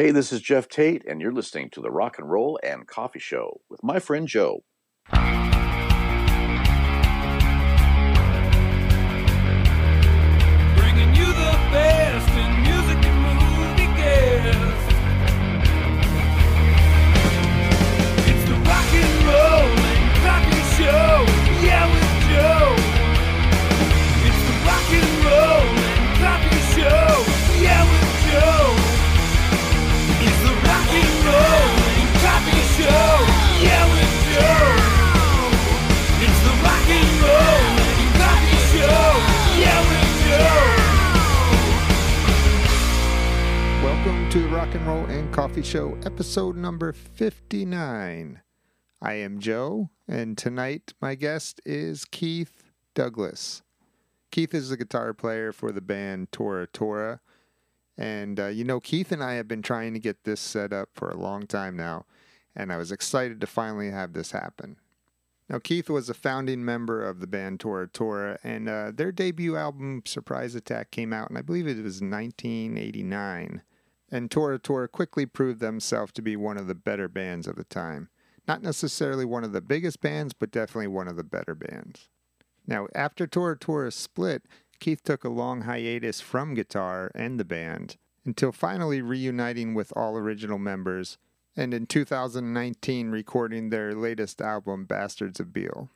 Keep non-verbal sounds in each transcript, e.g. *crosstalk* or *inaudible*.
Hey, this is Geoff Tate, and you're listening to the Rock and Roll and Coffee Show with my friend Joe. The Rock and Roll and Coffee Show, episode number 59. I am Joe, and tonight my guest is Keith Douglas. Keith is the guitar player for the band Tora Tora. And uh, you know, Keith and I have been trying to get this set up for a long time now, and I was excited to finally have this happen. Now, Keith was a founding member of the band Tora Tora, and uh, their debut album, Surprise Attack, came out, and I believe it was 1989. And Tora Tora quickly proved themselves to be one of the better bands of the time. Not necessarily one of the biggest bands, but definitely one of the better bands. Now, after Tora Tora split, Keith took a long hiatus from guitar and the band until finally reuniting with all original members and in 2019 recording their latest album, Bastards of Beale.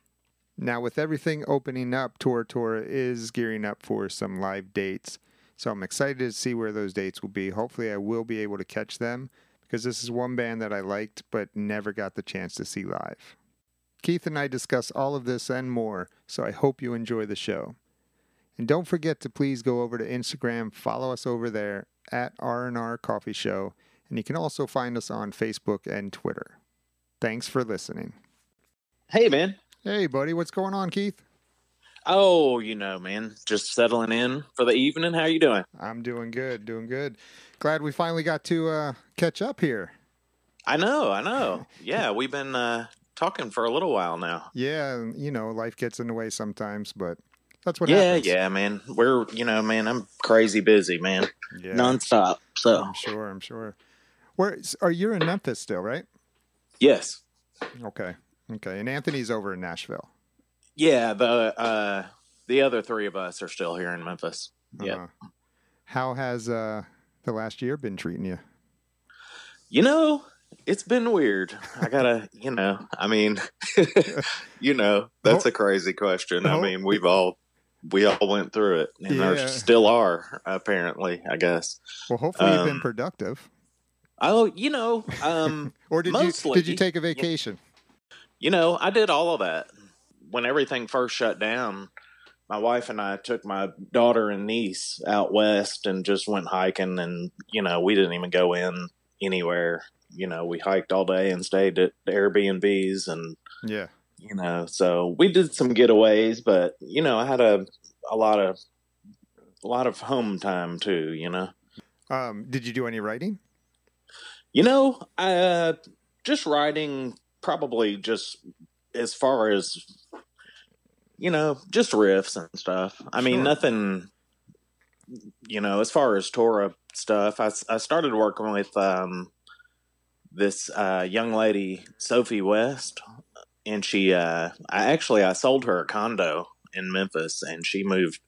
Now, with everything opening up, Tora Tora is gearing up for some live dates, so I'm excited to see where those dates will be. Hopefully, I will be able to catch them because this is one band that I liked but never got the chance to see live. Keith and I discuss all of this and more, so I hope you enjoy the show. And don't forget to please go over to Instagram, follow us over there at R&R Coffee Show, and you can also find us on Facebook and Twitter. Thanks for listening. Hey, man. Hey, buddy, what's going on, Keith? Oh, you know, man, just settling in for the evening. How you doing? I'm doing good, doing good. Glad we finally got to uh, catch up here. I know, I know. *laughs* Yeah, we've been uh, talking for a little while now. Yeah, you know, life gets in the way sometimes, but that's what yeah, happens. yeah, man. We're, you know, man, I'm crazy busy, man, yeah. nonstop. So, I'm sure, I'm sure. Where are you in Memphis still, right? yes, Okay. Okay. And Anthony's over in Nashville. Yeah. The uh, the other three of us are still here in Memphis. Yeah. Uh-huh. How has uh, the last year been treating you? You know, it's been weird. I gotta, *laughs* you know, I mean, *laughs* you know, that's a crazy question. I Oh. mean, we've all we all went through it, and Yeah. there still are. Apparently, I guess. Well, hopefully you've been Um, productive. Oh, you know, um, *laughs* Or did mostly- you did you take a vacation? you know, I did all of that when everything first shut down. My wife and I took my daughter and niece out west and just went hiking, and you know, we didn't even go in anywhere. You know, we hiked all day and stayed at Airbnbs and Yeah. you know so we did some getaways but you know i had a a lot of a lot of home time too you know Um, did you do any writing? you know uh just writing probably just as far as you know just riffs and stuff i mean Sure. nothing you know as far as Tora stuff I, I started working with um this uh young lady sophie west and she uh i actually i sold her a condo in memphis and she moved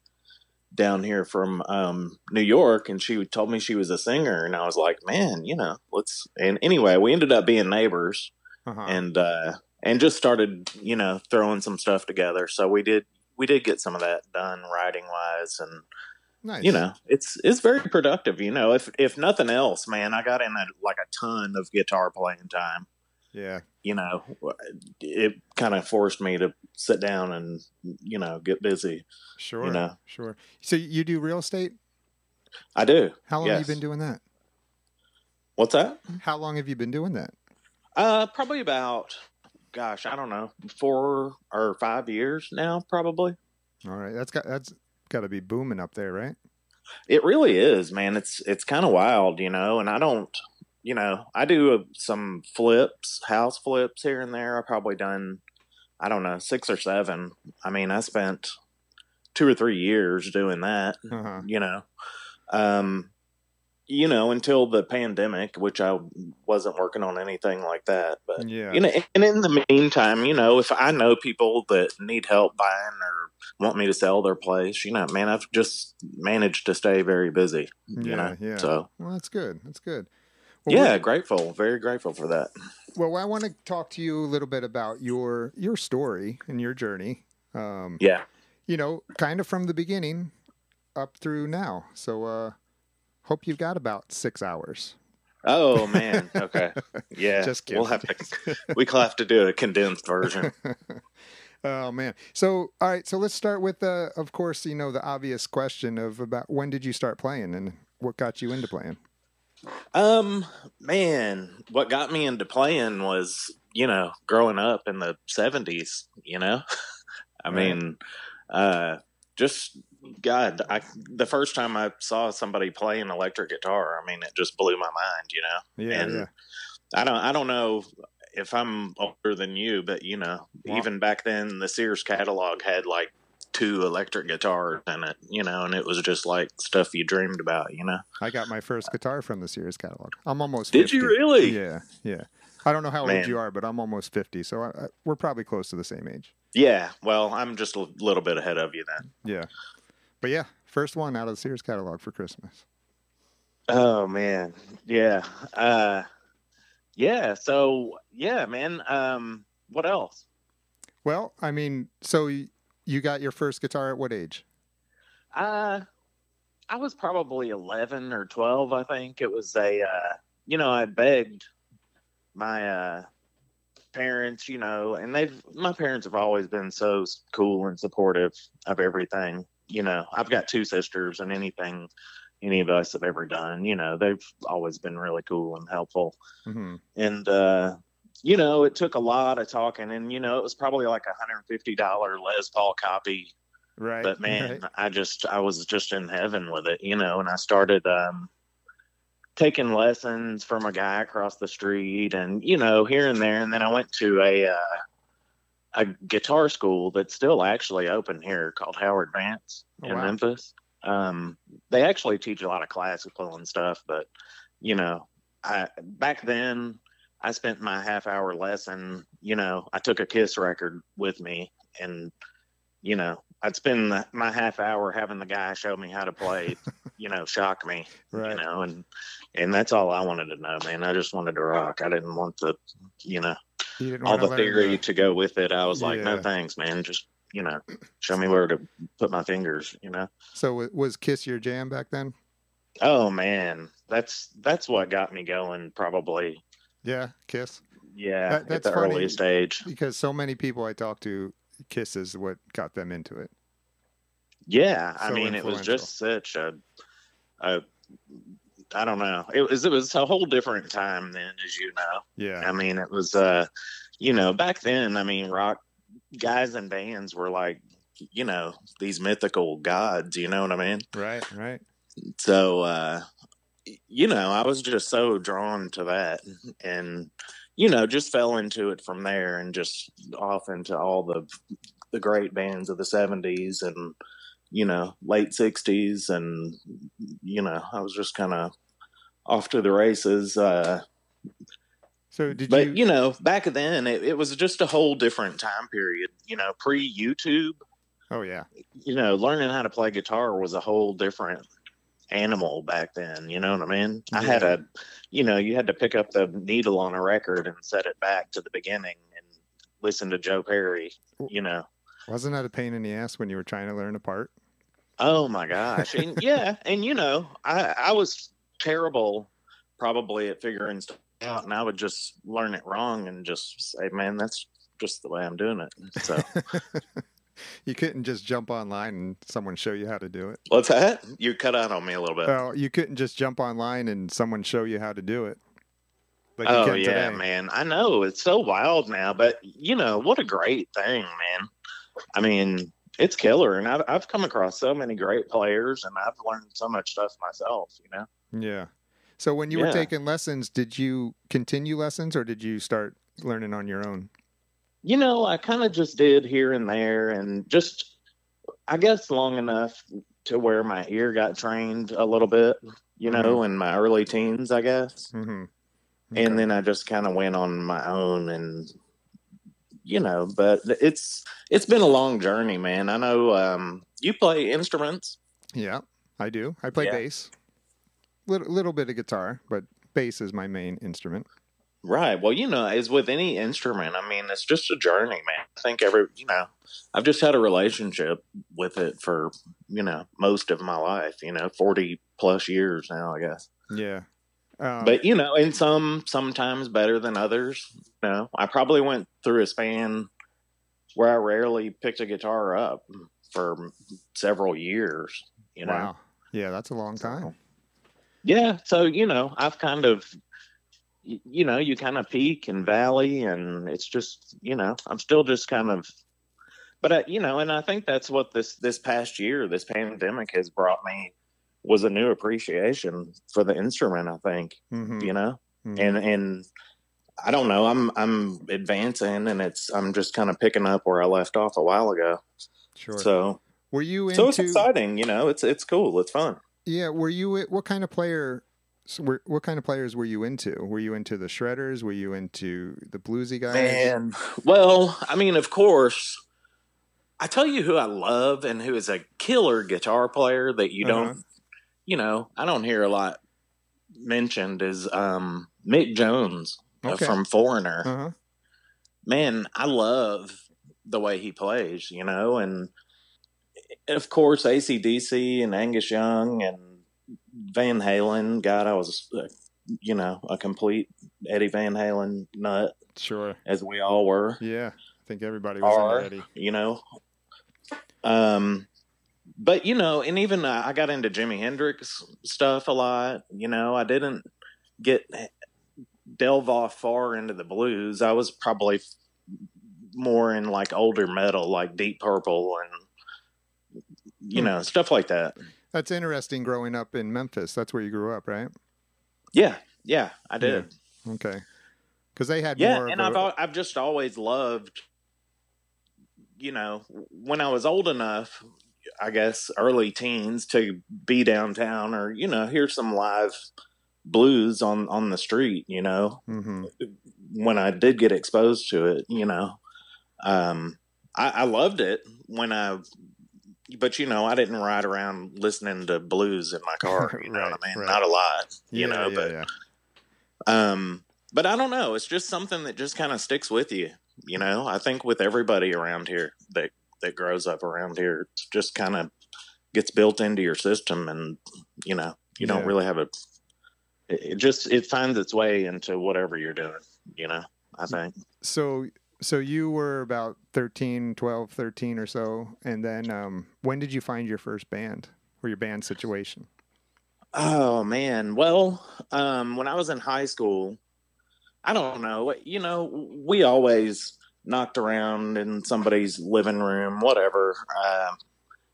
down here from um new york and she told me she was a singer and i was like man you know let's and anyway we ended up being neighbors Uh-huh. and uh and just started you know throwing some stuff together so we did we did get some of that done writing wise and nice. you know it's it's very productive you know if if nothing else man i got in a, like a ton of guitar playing time Yeah. you know it kind of forced me to sit down and you know get busy Sure. You know. Sure. So you do real estate? i do How long yes. have you been doing that? what's that How long have you been doing that? uh probably about gosh i don't know four or five years now probably All right. That's got that's got to be booming up there, right? It really is, man. It's it's kind of wild, you know. And I don't, you know, I do uh, some flips, house flips here and there. I've probably done, I don't know, six or seven. I mean, I spent two or three years doing that, Uh-huh. you know. Um, you know, until the pandemic, which I wasn't working on anything like that. But Yeah. you know, and in the meantime, you know, if I know people that need help buying or want me to sell their place, you know, man, I've just managed to stay very busy. You Yeah, know, yeah. so Well, that's good. That's good. Well, yeah, grateful, very grateful for that. Well, I want to talk to you a little bit about your your story and your journey. Um, Yeah. you know, kind of from the beginning up through now. So, uh, hope you've got about six hours. Oh man. Okay. *laughs* Yeah. Just We'll have to. We will have to do a condensed version. *laughs* oh man. So, all right. So let's start with, uh, of course, you know, the obvious question of about when did you start playing and what got you into playing? Um, man, what got me into playing was, you know, growing up in the seventies, you know, *laughs* I Right. mean, uh, just God, I, the first time I saw somebody play an electric guitar, I mean, it just blew my mind, you know, Yeah, And yeah. I don't, I don't know if I'm older than you, but you know, Wow. even back then the Sears catalog had like two electric guitars in it, you know, and it was just like stuff you dreamed about, you know. I got my first guitar from the Sears catalog. I'm almost. Did you really? Yeah, yeah. I don't know how old you are, but I'm almost fifty, so I, I, we're probably close to the same age. Yeah, well, I'm just a little bit ahead of you then. Yeah, but yeah, first one out of the Sears catalog for Christmas. Oh man, yeah, uh, yeah. So yeah, man. Um, what else? Well, I mean, so you got your first guitar at what age? Uh, I was probably eleven or twelve. I think it was a. Uh, you know, I begged my uh, parents. You know, and they've my parents have always been so cool and supportive of everything. You know, I've got two sisters, and anything any of us have ever done, you know, they've always been really cool and helpful. hmm and uh you know it took a lot of talking and you know it was probably like a $150 les paul copy Right. but man right. i just i was just in heaven with it you know and i started um taking lessons from a guy across the street and you know here and there and then i went to a uh a guitar school that's still actually open here called howard vance Oh, in wow. memphis um they actually teach a lot of classical and stuff but you know i back then I spent my half hour lesson, you know, I took a Kiss record with me and, you know, I'd spend the, my half hour having the guy show me how to play, *laughs* you know, shock me, Right. you know, and, and that's all I wanted to know, man. I just wanted to rock. I didn't want the, you know, all the theory to go with it. I was like, Yeah. no thanks, man. Just, you know, *clears throat* show me where to put my fingers, you know? So wa- was Kiss your jam back then? Oh man, that's, that's what got me going probably. Yeah, Kiss. Yeah. That- at the earliest age. Because so many people I talk to, Kiss is what got them into it. Yeah, I mean, it was just such a, a, I don't know. It was it was a whole different time then, as you know. Yeah. I mean, it was, uh, you know, back then. I mean, rock guys and bands were like, you know, these mythical gods. You know what I mean? Right. Right. So, uh, you know, I was just so drawn to that, and you know, just fell into it from there, and just off into all the the great bands of the '70s and you know late '60s, and you know, I was just kind of off to the races. Uh, So did but you? you know, back then it, it was just a whole different time period. You know, pre YouTube oh yeah. you know, learning how to play guitar was a whole different animal back then. You know what I mean? I had a, you know, you had to pick up the needle on a record and set it back to the beginning and listen to Joe Perry. You know, Wasn't that a pain in the ass when you were trying to learn a part? oh my gosh, and yeah, and you know, I I was terrible, probably at figuring stuff out, and I would just learn it wrong and just say, man, that's just the way I'm doing it. So *laughs* you couldn't just jump online and someone show you how to do it. what's that? You cut out on me a little bit. Well, you couldn't just jump online and someone show you how to do it. Like you oh can yeah, today. man. I know it's so wild now, but you know what a great thing, man. I mean, it's killer, and I've I've come across so many great players, and I've learned so much stuff myself. You know. Yeah. So when you were taking lessons, did you continue lessons or did you start learning on your own? You know, I kind of just did here and there, and just I guess long enough to where my ear got trained a little bit. you know, in my early teens, I guess. Mm-hmm. And then I just kind of went on my own and you know, but it's it's been a long journey, man. I know um you play instruments. yeah, I do. I play Yeah. bass, little little bit of guitar, but bass is my main instrument. Right. Well, you know, as with any instrument, I mean, it's just a journey, man. I think every, you know, I've just had a relationship with it for, you know, most of my life, you know, 40 plus years now, I guess. Yeah. Um, but, you know, and some sometimes better than others. You know, I probably went through a span where I rarely picked a guitar up for several years, you know. wow. Yeah, that's a long time. Yeah, so you know, I've kind of, you know, you kind of peak and valley, and it's just, you know, I'm still just kind of, but I, you know, and I think that's what this this past year, this pandemic has brought me was a new appreciation for the instrument. I think, Mm-hmm. you know, Mhm. and and I don't know, I'm I'm advancing, and it's I'm just kind of picking up where I left off a while ago. sure. So were you into? so it's exciting, you know, it's it's cool, it's fun. Yeah, were you? What kind of player? so Were, what kind of players were you into? Were you into the shredders? Were you into the bluesy guys? Man, well, I mean, of course, I tell you who I love and who is a killer guitar player that you Uh-huh. don't, you know, I don't hear a lot mentioned is um, Mick Jones uh, Okay. from Foreigner. Uh huh. Man, I love the way he plays, you know, and of course, ACDC and Angus Young and Van Halen. God, I was, uh, you know, a complete Eddie Van Halen nut, Sure. as we all were. Yeah, I think everybody was Are, Eddie. you know. Um, but you know, and even uh, I got into Jimi Hendrix stuff a lot. You know, I didn't get delve off far into the blues. I was probably more in like older metal, like Deep Purple and you Hmm. know stuff like that. That's interesting. Growing up in Memphis, that's where you grew up, right? Yeah, yeah, I did. Okay. Because they had Yeah, more. and of I've al- I've just always loved, you know, when I was old enough, I guess early teens to be downtown or you know hear some live blues on on the street. You know, hmm when I did get exposed to it, you know, um, I, I loved it when I. But you know, I didn't ride around listening to blues in my *laughs* car. You know Right, what I mean? right. Not a lot. You yeah, know, yeah, but yeah. um, but I don't know. It's just something that just kind of sticks with you. You know, I think with everybody around here that that grows up around here, it's just kind of gets built into your system, and you know, you don't really have a. It, it just it finds its way into whatever you're doing. You know, I think. So, so you were about 13, 12, 13 or so. And then um, when did you find your first band or your band situation? Oh man. Well, um, when I was in high school, I don't know. You know, we always knocked around in somebody's living room, whatever. Um,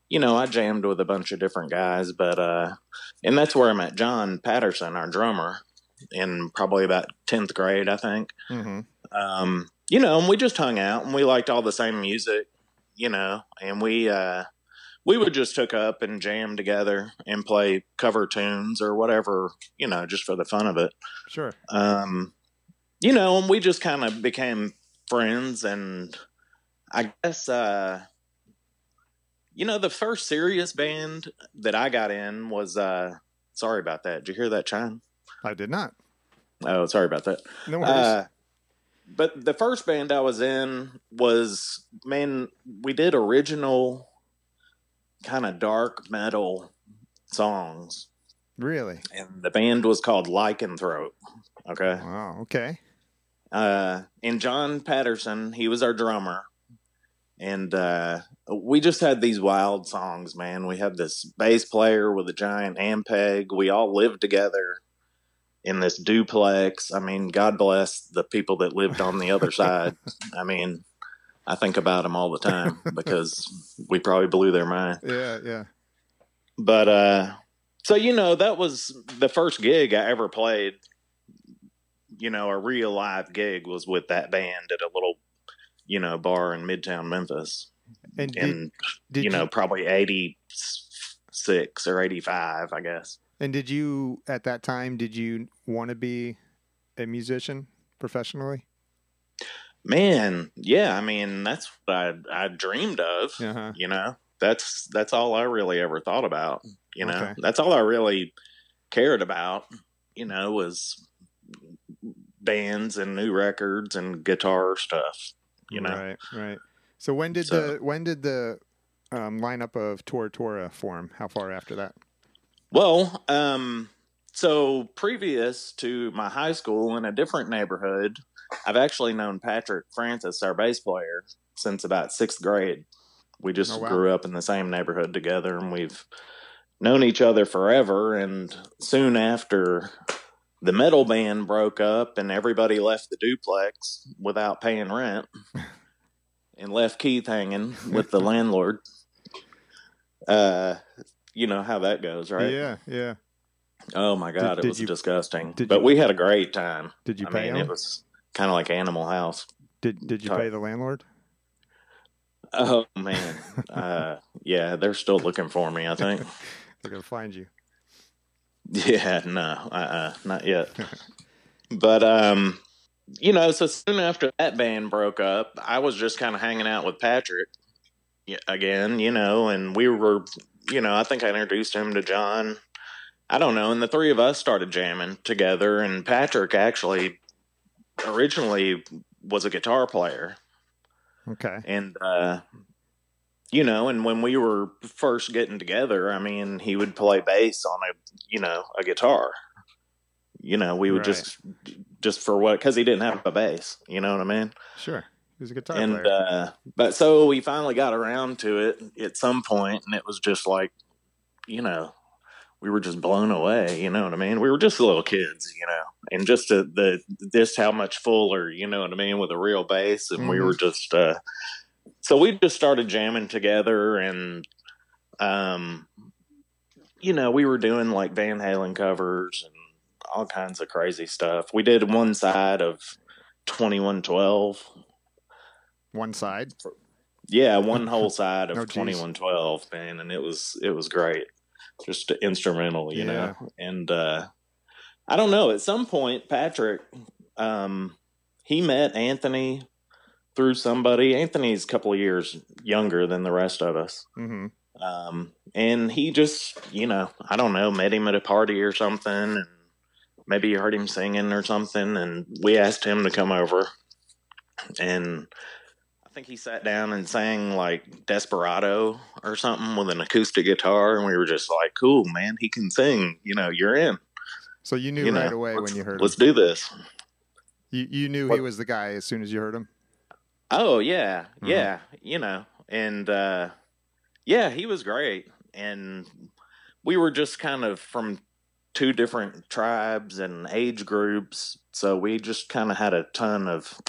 you know, I jammed with a bunch of different guys, but uh, and that's where I met John Patterson, our drummer, in probably about tenth grade, I think. Mm-hmm. Um, you know, and we just hung out and we liked all the same music, you know, and we uh we would just hook up and jam together and play cover tunes or whatever, you know, just for the fun of it. Sure. Um you know, and we just kind of became friends and I guess uh you know, the first serious band that I got in was uh sorry about that. Did you hear that chime? I did not. Oh, sorry about that. No worries. Uh, but the first band I was in was man, we did original kind of dark metal songs, really? and the band was called Lycanthrope. Okay, Wow. Okay. uh, and John Patterson, he was our drummer, and uh, we just had these wild songs, man. We had this bass player with a giant Ampeg. We all lived together in this duplex. I mean, God bless the people that lived on the other side. *laughs* I mean, I think about them all the time *laughs* because we probably blew their mind. Yeah. Yeah. But uh so you know, that was the first gig I ever played. You know, a real live gig was with that band at a little, you know, bar in Midtown Memphis. And did, did you know, probably eighty six or eighty five, I guess. And did you at that time did you want to be a musician professionally? Man, yeah, I mean that's what I I dreamed of. Uh-huh. You know, that's that's all I really ever thought about. You know, Okay. that's all I really cared about. You know, was bands and new records and guitar stuff. You know, Right, right. So when did So- the when did the um, lineup of Tora Tora form? How far after that? Well, um, so previous to my high school in a different neighborhood, I've actually known Patrick Francis, our bass player, since about sixth grade. We just Oh, wow. grew up in the same neighborhood together, and we've known each other forever. And soon after the metal band broke up and everybody left the duplex without paying rent *laughs* and left Keith hanging with the *laughs* landlord. Uh, you know how that goes, right? Yeah, yeah. Oh my god, did it was you- disgusting. but you- we had a great time. Did you I pay mean, him? it was kind of like Animal House. Did Did you Sorry. pay the landlord? Oh man, uh, yeah, they're still looking for me. I think. *laughs* They're gonna find you. Yeah, no, uh, uh not yet. *laughs* but um, you know, so soon after that band broke up, I was just kind of hanging out with Patrick again, you know, and we were, you know, I think I introduced him to John. I don't know, and the three of us started jamming together. And Patrick actually originally was a guitar player, Okay. and uh, you know, and when we were first getting together, I mean, he would play bass on a, you know, a guitar. You know, we would Right. just, just for what? Because he didn't have a bass. You know what I mean? Sure. He was a guitar and player. uh, but so we finally got around to it at some point, and it was just like, you know, we were just blown away. You know what I mean? We were just little kids, you know, and just the, the this how much fuller, you know what I mean, with a real bass, and we Mhm. were just. uh So we just started jamming together, and um, you know, we were doing like Van Halen covers and all kinds of crazy stuff. We did one side of Twenty One side. Yeah, one whole side of *laughs* Oh, twenty one twelve, man, and it was it was great. Just instrumental, you know. And uh I don't know, at some point Patrick um he met Anthony through somebody. Anthony's a couple of years younger than the rest of us. Mm-hmm. Um and he just, you know, I don't know, met him at a party or something and maybe you heard him singing or something and we asked him to come over and think he sat down and sang like Desperado or something with an acoustic guitar, and we were just like, "Cool, man, he can sing. You know, you're in. So you knew you know, right away when you heard him. Let's do this." You you knew he was the guy as soon as you heard him. Oh yeah, Mhm. yeah, you know, and uh, yeah, he was great, and we were just kind of from two different tribes and age groups, so we just kind of had a ton of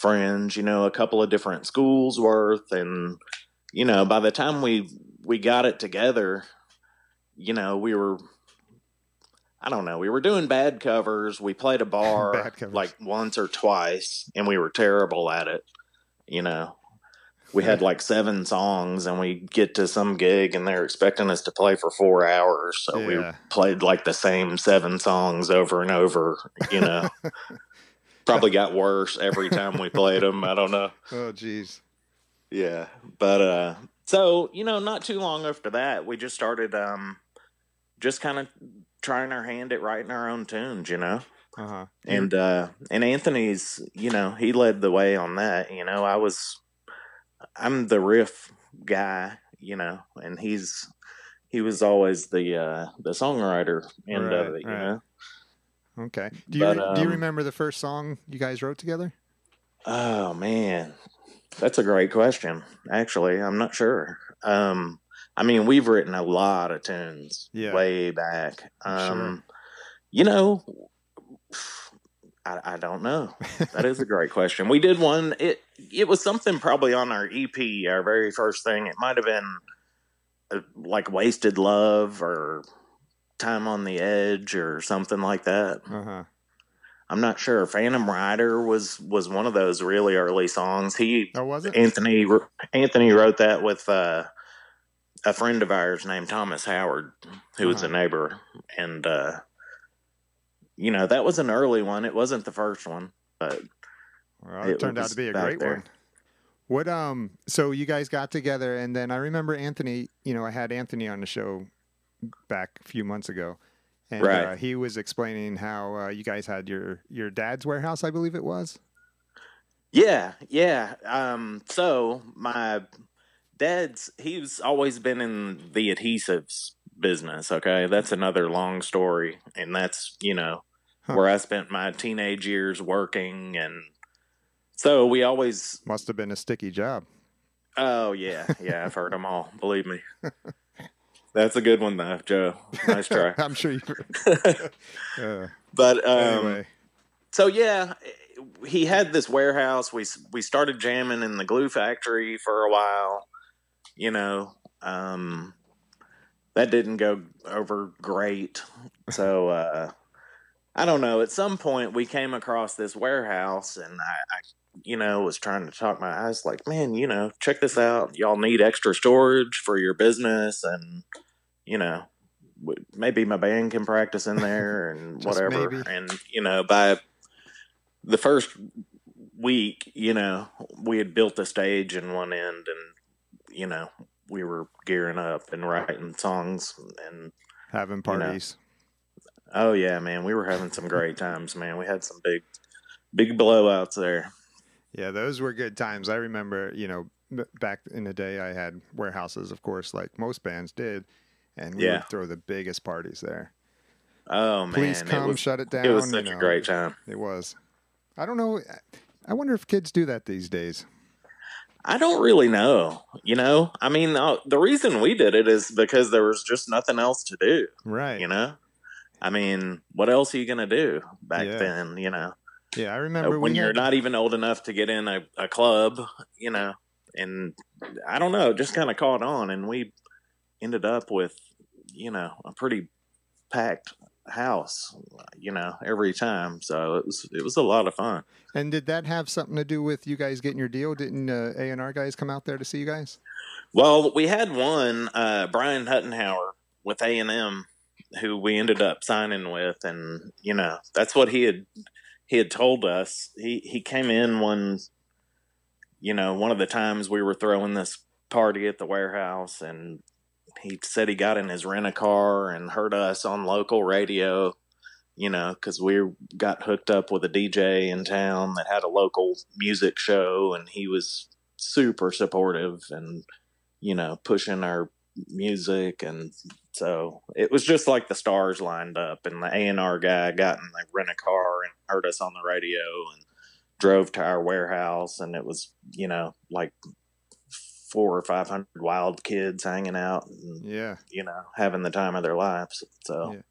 friends, you know, a couple of different schools worth, and you know, by the time we we got it together, you know, we were. I don't know. We were doing bad covers. We played a *laughs* bar like once or twice, and we were terrible at it you know we had like seven songs and we get to some gig and they're expecting us to play for four hours so we played like the same seven songs over and over you know *laughs* probably *laughs* got worse every time we played them i don't know *laughs* Oh, jeez. yeah but uh so you know not too long after that we just started um just kind of trying our hand at writing our own tunes you know Uh huh. and uh and anthony's you know he led the way on that you know i was i'm the riff guy you know and he's he was always the uh the songwriter end Right, of it you right. know Okay. Do you But, do you um, remember the first song you guys wrote together? oh man that's a great question actually i'm not sure um i mean we've written a lot of tunes Yeah. way back um Sure. you know I, I don't know. That is a *laughs* great question. We did one. It it was something probably on our EP, our very first thing. It might have been uh, like "Wasted Love" or "Time on the Edge" or something like that. Uh huh. I'm not sure. "Phantom Rider" was was one of those really early songs. He Oh, was it? Anthony Anthony wrote that with uh, a friend of ours named Thomas Howard, who was a Uh-huh. neighbor, and uh, you know that was an early one. It wasn't the first one, but Well, it, It turned out to be a great there. one. What um so you guys got together and then I remember Anthony, you know, I had Anthony on the show back a few months ago. And Right. uh, he was explaining how uh, you guys had your your dad's warehouse, I believe it was. Yeah, yeah. Um, so my dad's he's always been in the adhesives business, okay? That's another long story. And that's, you know, Huh. where I spent my teenage years working and so we always Must have been a sticky job. oh yeah, yeah, I've heard them all, believe me. *laughs* That's a good one though, Joe. Nice try. *laughs* I'm sure you uh, *laughs* But um anyway. so yeah, he had this warehouse. We we started jamming in the glue factory for a while. You know, um, that didn't go over great. So uh, I don't know. At some point, we came across this warehouse, and I, I, you know, was trying to talk my eyes like, man, you know, check this out. Y'all need extra storage for your business, and you know, maybe my band can practice in there *laughs* and whatever. maybe. And you know, by the first week, you know, we had built a stage in one end, and you know, we were gearing up and writing songs and having know. parties. Oh yeah, man, we were having some great times, man. We had some big, big blowouts there. Yeah, those were good times. I remember, you know, back in the day, I had warehouses, of course, like most bands did, and we Yeah. would throw the biggest parties there. Oh man, Please it come, was, shut it down. it was you such know. a great time. It was. I don't know. I wonder if kids do that these days. I don't really know. You know, I mean, uh, the reason we did it is because there was just nothing else to do. Right. You know, I mean, what else are you gonna do back Yeah. then? You know, Yeah, I Uh, remember when you're had, not even old enough to get in a, a club, you know, and I don't know, just kind of caught on, and we ended up with, you know, a pretty packed house, you know, every time. So it was it was a lot of fun. And did that have something to do with you guys getting your deal? Didn't uh, A and R guys come out there to see you guys? Well, we had one, uh, Bryan Huttenhower with A and M, who we ended up signing with, and you know that's what he had he had told us. He he came in one, you know, one of the times we were throwing this party at the warehouse, and he said he got in his rent a car and heard us on local radio. You know, because we got hooked up with a DJ in town that had a local music show, and he was super supportive and you know, pushing our music, and so it was just like the stars lined up. And the A and R guy got in the rent a car and heard us on the radio and drove to our warehouse, and it was you know like four or five hundred wild kids hanging out and Yeah. you know having the time of their lives. So Yeah.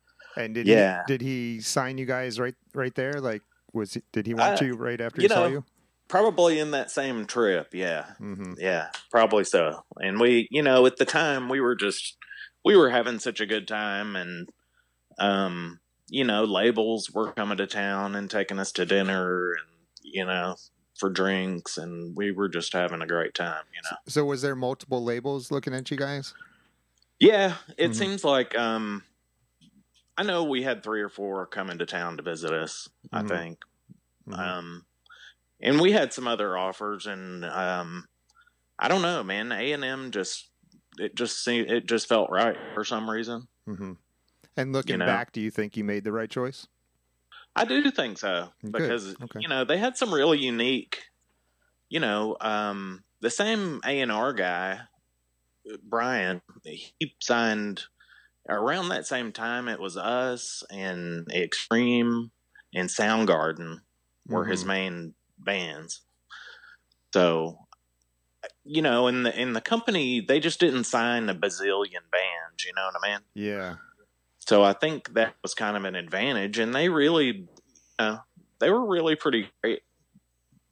And did Yeah. he did he sign you guys right right there? Like was he, did he want Uh, you right after you he saw know, you? probably in that same trip, yeah. hmm Yeah, probably so. And we, you know, at the time we were just we were having such a good time and um, you know, labels were coming to town and taking us to dinner and you know, for drinks and we were just having a great time, you know. So was there multiple labels looking at you guys? Yeah, it Mhm. seems like um I know we had 3 or 4 coming to town to visit us, I Mhm. think. Mhm. Um, and we had some other offers, and um, I don't know, man. A and M just it just seemed it just felt right for some reason. hmm And looking know. back, do you think you made the right choice? I do think so Good. because Okay. you know they had some really unique, you know, um, the same A and R guy, Bryan. He signed around that same time. It was us and Extreme and Soundgarden were his Mhm. main bands. So, you know, in the in the company, they just didn't sign a bazillion bands. You know what I mean? Yeah. So I think that was kind of an advantage, and they really, uh, they were really pretty great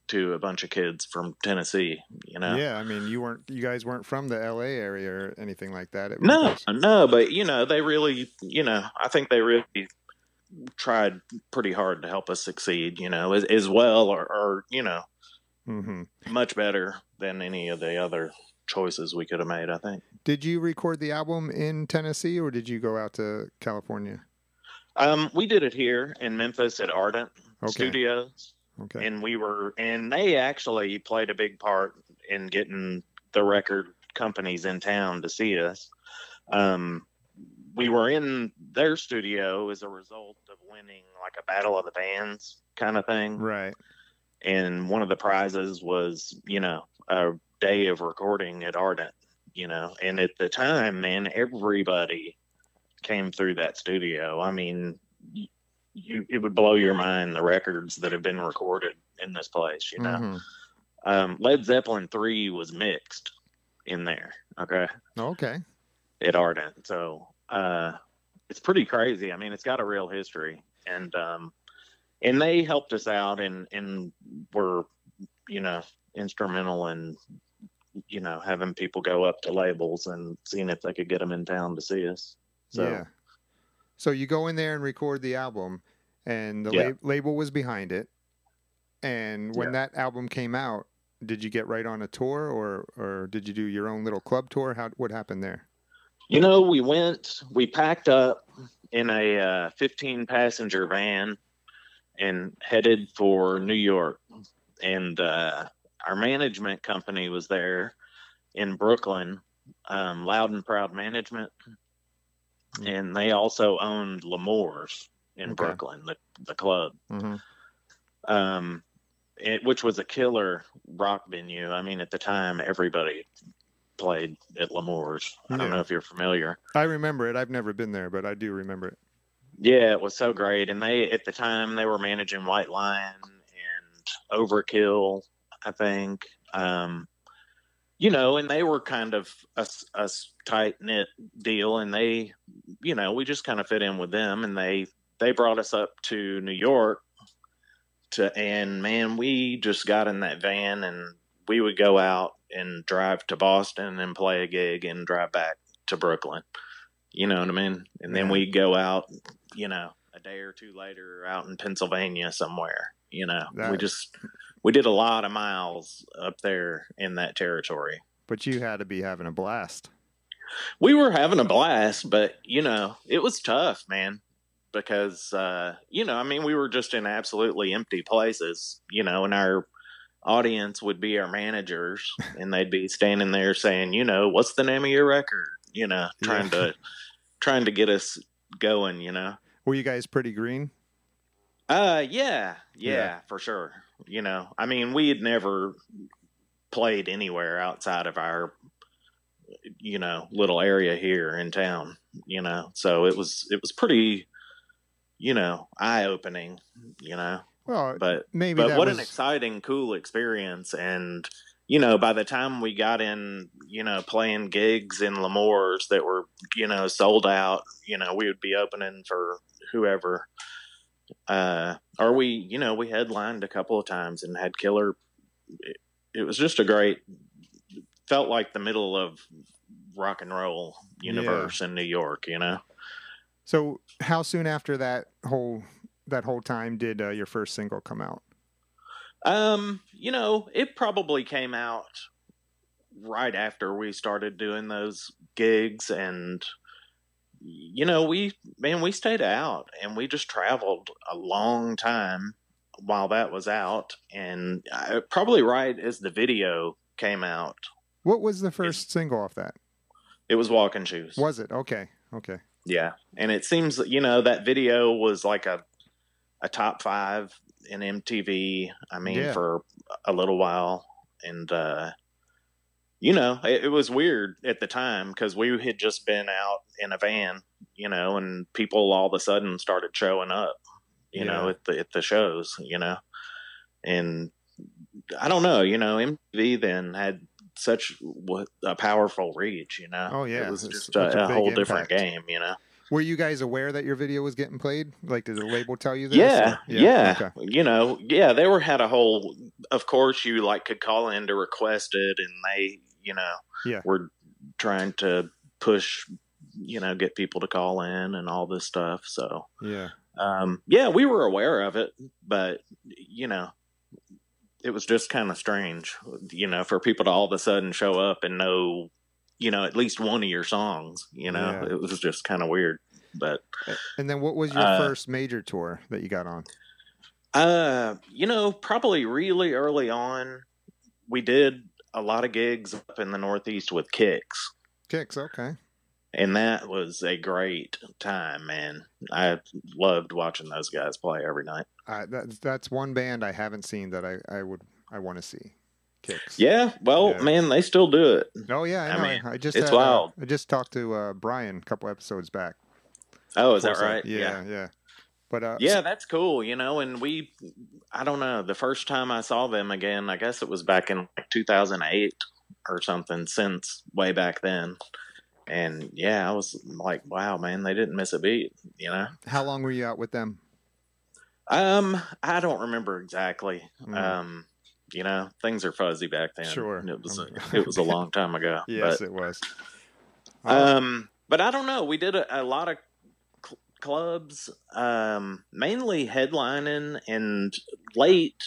to a bunch of kids from Tennessee. You know? Yeah. I mean, you weren't you guys weren't from the L.A. area or anything like that. It was No, just- no, but you know, they really, you know, I think they really tried pretty hard to help us succeed. You know, as, as well, or, or you know, Mhm. much better than any of the other choices we could have made. I think. Did you record the album in Tennessee or did you go out to California? Um, we did it here in Memphis at Ardent Okay. Studios, Okay. and we were, and they actually played a big part in getting the record companies in town to see us. Um, we were in their studio as a result of winning like a battle of the bands kind of thing. Right. And one of the prizes was you know a day of recording at ardent you know and at the time man everybody came through that studio i mean you it would blow your mind the records that have been recorded in this place you know Mhm. um, led zeppelin 3 was mixed in there okay Okay. at ardent so uh it's pretty crazy i mean it's got a real history and um and they helped us out and and were you know instrumental in you know having people go up to labels and seeing if they could get them in town to see us so yeah. So you go in there and record the album, and the Yeah. lab- label was behind it. And when Yeah. that album came out, did you get right on a tour, or or did you do your own little club tour? How what happened there? you know we went we packed up in a uh, 15 passenger van and headed for new york and uh, our management company was there in brooklyn um, loud and proud management Mm. and they also owned L'Amour's in Okay. brooklyn the, the club Mm-hmm. um, it, which was a killer rock venue i mean at the time everybody played at L'Amour's i don't know if you're familiar I remember it. I've never been there, but I do remember it. Yeah, it was so great. And they, at the time, they were managing White Lion and Overkill, I think. Um, you know, and they were kind of a, a tight knit deal. And they, you know, we just kind of fit in with them. And they, they brought us up to New York to, and man, we just got in that van and we would go out and drive to Boston and play a gig and drive back to Brooklyn. You know what I mean? And then Yeah. we go out, you know, a day or two later out in Pennsylvania somewhere. You know, we just we did a lot of miles up there in that territory. But you had to be having a blast. We were having a blast, but you know, it was tough, man, because uh, you know, I mean, we were just in absolutely empty places, you know, and our audience would be our managers *laughs* and they'd be standing there saying, you know, what's the name of your record? You know, trying Yeah. to trying to get us going, you know. Were you guys pretty green? Uh, yeah, yeah, Yeah. for sure. You know, I mean, we had never played anywhere outside of our, you know, little area here in town. You know, so it was it was pretty, you know, eye opening. You know, Well, but maybe but what was an exciting, cool experience. And you know, by the time we got in, you know, playing gigs in L'Amour's that were, you know, sold out, you know, we would be opening for whoever. Uh, or we, you know, we headlined a couple of times and had killer. It, it was just a great. Felt like the middle of rock and roll universe in New York. You know. So, how soon after that whole that whole time did uh, your first single come out? Um, you know, it probably came out right after we started doing those gigs and you know, we man, we stayed out and we just traveled a long time while that was out and uh, probably right as the video came out. What was the first single off that? It was Walking Shoes. Was it okay? Okay. Yeah, and it seems you know that video was like a a top five in MTV. I mean, Yeah. for a little while, and uh, you know, it, it was weird at the time because we had just been out in a van, you know, and people all of a sudden started showing up, you know, at the at the shows, you know, and I don't know, you know, MTV then had such a powerful reach, you know. Oh, yeah. it was just a a, a whole different game, you know. Were you guys aware that your video was getting played? Like, did the label tell you this? Yeah, or- yeah. Okay. You know, yeah, they were had a whole. Of course, you like could call in to request it, and they, you know, yeah we're trying to push, you know, get people to call in and all this stuff. So, Yeah. um, yeah, we were aware of it, but you know, it was just kind of strange, you know, for people to all of a sudden show up and know, you know, at least one of your songs. You know, Yeah. it was just kind of weird. But And then what was your Uh, first major tour that you got on? uh, you know, probably really early on, we did a lot of gigs up in the Northeast with Kix. Kix, okay. and that was a great time, man. I loved watching those guys play every night. Uh, that's that's one band I haven't seen that I, I would I want to see. Kix. Yeah, well, Yeah. man, they still do it. Oh yeah, I I mean, I just it's had, uh, wild. I just talked to uh, Brian a couple episodes back. Oh, is that right? Yeah, yeah. But uh, Yeah, that's cool, you know, and we I don't know, the first time I saw them again, I guess it was back in like 2008 or something since way back then. And yeah, I was like, wow, man, they didn't miss a beat, you know. how long were you out with them? Um, I don't remember exactly. Mm. Um, you know, things are fuzzy back then. Sure. It was a, Um, it was a long time ago. *laughs* Yes, but it was. Uh, Um, but I don't know. We did a, a lot of clubs, um, mainly headlining, and late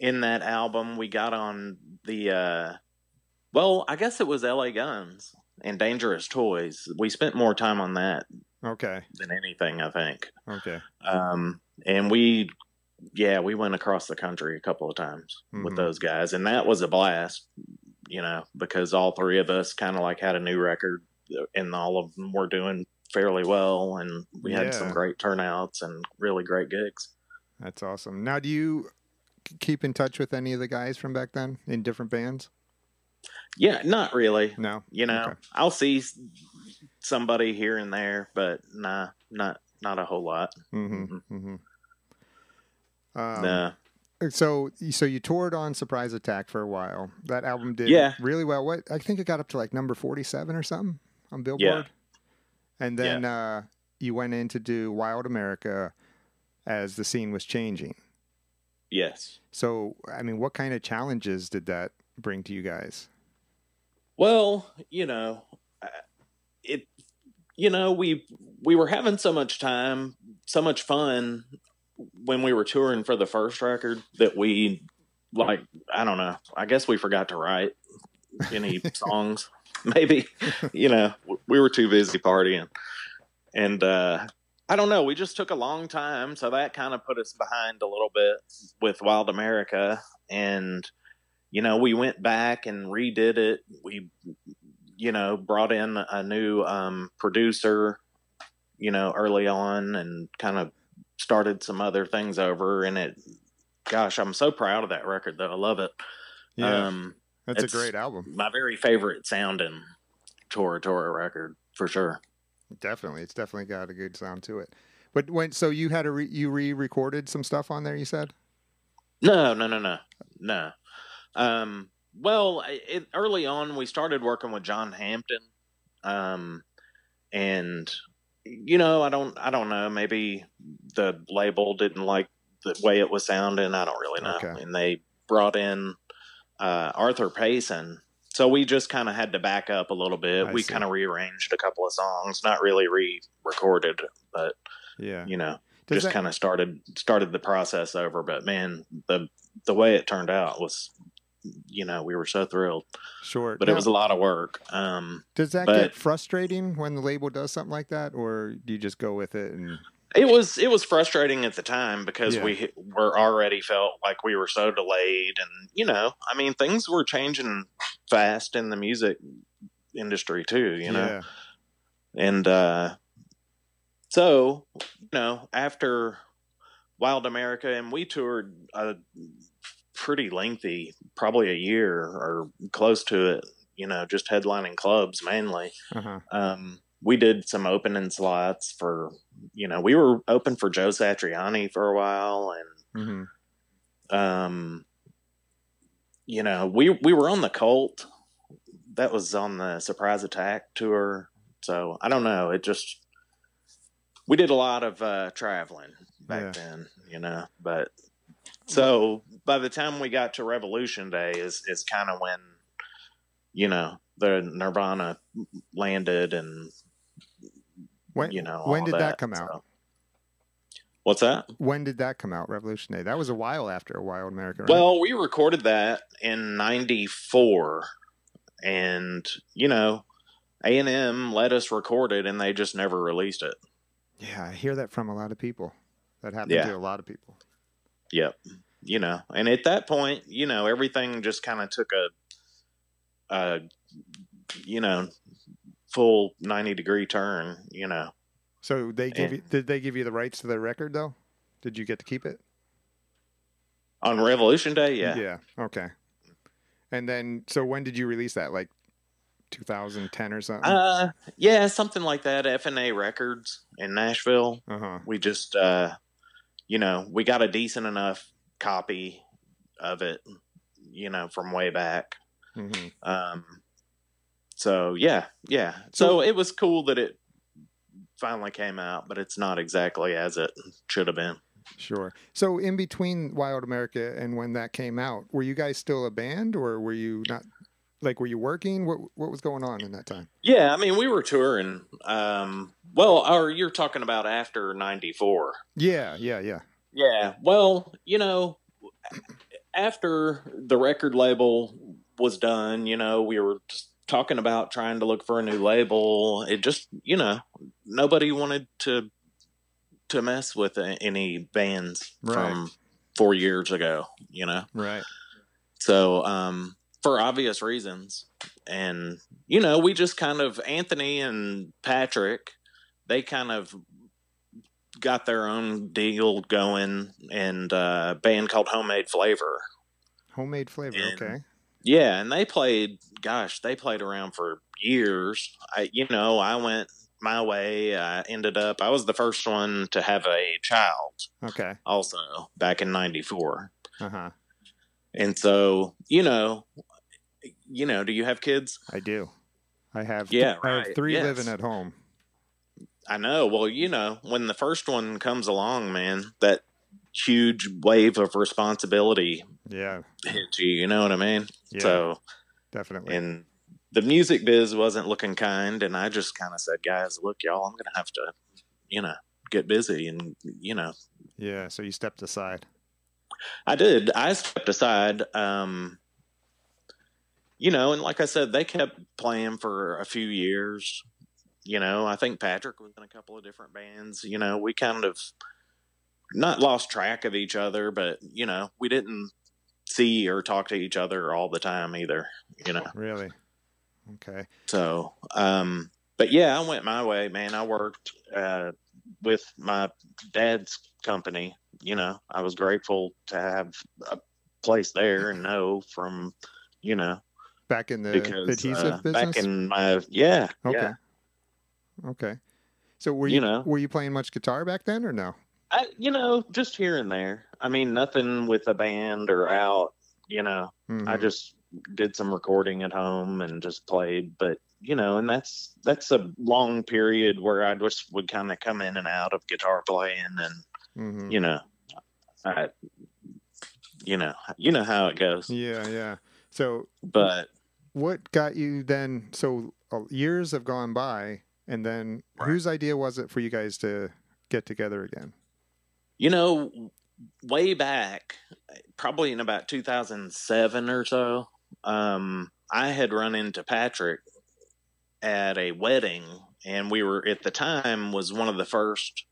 in that album, we got on the. Uh, well, I guess it was L.A. Guns and Dangerous Toys. We spent more time on that okay, than anything, I think. okay. Um, and we, yeah, we went across the country a couple of times with Mhm. those guys, and that was a blast. You know, because all three of us kind of like had a new record, and all of them were doing fairly well, and we had some great turnouts and really great gigs. That's awesome. Now, do you keep in touch with any of the guys from back then in different bands? Yeah, not really. No. You know, Okay. I'll see somebody here and there, but nah, not not a whole lot. Mm-hmm. mm-hmm. Um, nah. So, so you toured on Surprise Attack for a while. That album did Yeah. really well. What I think it got up to like number forty-seven or something on Billboard. And then uh, you went in to do Wild America as the scene was changing. Yes. So, I mean, what kind of challenges did that bring to you guys? Well, you know, uh, it. You know, we we were having so much time, so much fun when we were touring for the first record that we like. I don't know. I guess we forgot to write any *laughs* songs. *laughs* Maybe you know we were too busy partying, and uh, I don't know. We just took a long time, so that kind of put us behind a little bit with Wild America, and you know, we went back and redid it. We, you know, brought in a new um, producer, you know, early on and kind of started some other things over. And it, gosh, I'm so proud of that record though. I love it. Um, that's a great album. my very favorite sounding Tora Tora record for sure. Definitely, it's definitely got a good sound to it. But when so you had a re, you re-recorded some stuff on there, you said. No, no, no, no, no. Um, well, it, early on, we started working with John Hampton, um, and you know, I don't, I don't know. Maybe the label didn't like the way it was sounding. I don't really know. Okay. And they brought in uh, Arthur Payson, so we just kind of had to back up a little bit. I we kind of rearranged a couple of songs, not really re-recorded, but Yeah. you know, Does just kind of started started the process over. But man, the the way it turned out was, you know, we were so thrilled. Sure. But Now, it was a lot of work. Um, Does that but- get frustrating when the label does something like that, or do you just go with it? And it was it was frustrating at the time because Yeah. we were already felt like we were so delayed, and you know, I mean, things were changing fast in the music industry too. You know, yeah, and uh, so you know after wild america and we toured a pretty lengthy probably a year or close to it you know just headlining clubs mainly uh-huh. um, we did some opening slots for you know we were open for joe satriani for a while and hmm um you know we we were on the cult that was on the surprise attack tour. So i don't know. It just we did a lot of uh traveling back Yeah. then you know but so by the time we got to revolution day is is kind of when you know the nirvana landed and When you know when did that, come out? so. What's that? When did that come out? Revolution Day. That was a while after a Wild America. Right? Well, we recorded that in '94, and you know, A and M let us record it, and they just never released it. yeah, I hear that from a lot of people. That happened Yeah. to a lot of people. Yep. You know, and at that point, you know, everything just kind of took a, a, you know, full ninety degree turn. You know, So they give Yeah. you, did they give you the rights to the record though? Did you get to keep it? on Revolution Day, yeah, Yeah. Okay. And then, so when did you release that? Like 2010 or something? uh, yeah, something like that. F and A Records in Nashville. Uh huh. we just uh you know we got a decent enough copy of it you know from way back hmm um so yeah yeah So- it was cool that it finally came out but it's not exactly as it should have been Sure. So in between Wild America and when that came out, were you guys still a band, or were you not? Like, were you working? What What was going on in that time? yeah i mean we were touring um well or you're talking about after 94 Yeah. Yeah. Yeah. Yeah. Well, you know, after the record label was done, you know, we were just talking about trying to look for a new label. It just, you know, nobody wanted to to mess with any bands Right. from 4 years ago, you know. Right. So, um for obvious reasons. And you know, we just kind of Anthony and Patrick, they kind of got their own deal going and uh, a band called Homemade Flavor. Homemade flavor. And- okay. Yeah, and they played. Gosh, they played around for years. I, you know, I went my way. I ended up. I was the first one to have a child. Okay. Also, back in '94, Uh huh. and so you know, you know, do you have kids? I do. I have. Yeah, I have three Yes. living at home. I know. Well, you know, when the first one comes along, man, that huge wave of responsibility Yeah. you. You know what I mean? Yeah. So, definitely. and the music biz wasn't looking kind, and I just kind of said, guys, look, y'all, I'm gonna have to, you know, get busy, and you know, yeah. So you stepped aside. I did. I stepped aside. Um, you know, and like I said, they kept playing for a few years. You know, I think Patrick was in a couple of different bands. You know, we kind of not lost track of each other, but you know, we didn't see or talk to each other all the time either. You know, Really. Okay. so um, but yeah, I went my way, man. I worked uh, with my dad's company. You know, I was grateful to have a place there and know from, you know, Back in the because adhesive uh, business. back in my yeah, okay. yeah. Okay. So were you, You know. were you playing much guitar back then or no? I, you know, just here and there. I mean, nothing with a band or out. You know, I Mhm. just did some recording at home and just played. But you know, and that's that's a long period where I just would kind of come in and out of guitar playing, and Mhm. you know, I, you know, you know how it goes. Yeah, yeah. So But what got you then? So uh, years have gone by, and then Right. whose idea was it for you guys to get together again? You know, way back, probably in about 2007 or so, um, I had run into Patrick at a wedding, and we were at the time was one of the first.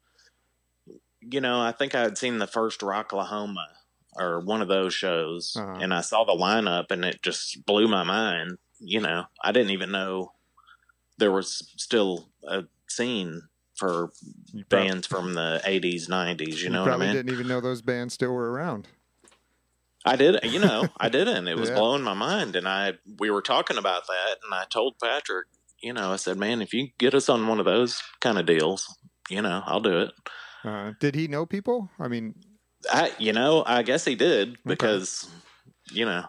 You know, I think I had seen the first Rocklahoma or one of those shows, Uh-huh. and I saw the lineup, and it just blew my mind. You know, I didn't even know there was still a scene for You bands from the 80s 90s you know what i mean didn't even know those bands still were around. i did you know i didn't it was *laughs* Yeah. blowing my mind and i we were talking about that and i told patrick you know i said man if you get us on one of those kind of deals you know i'll do it Uh, did he know people? I mean, i you know i guess he did because you know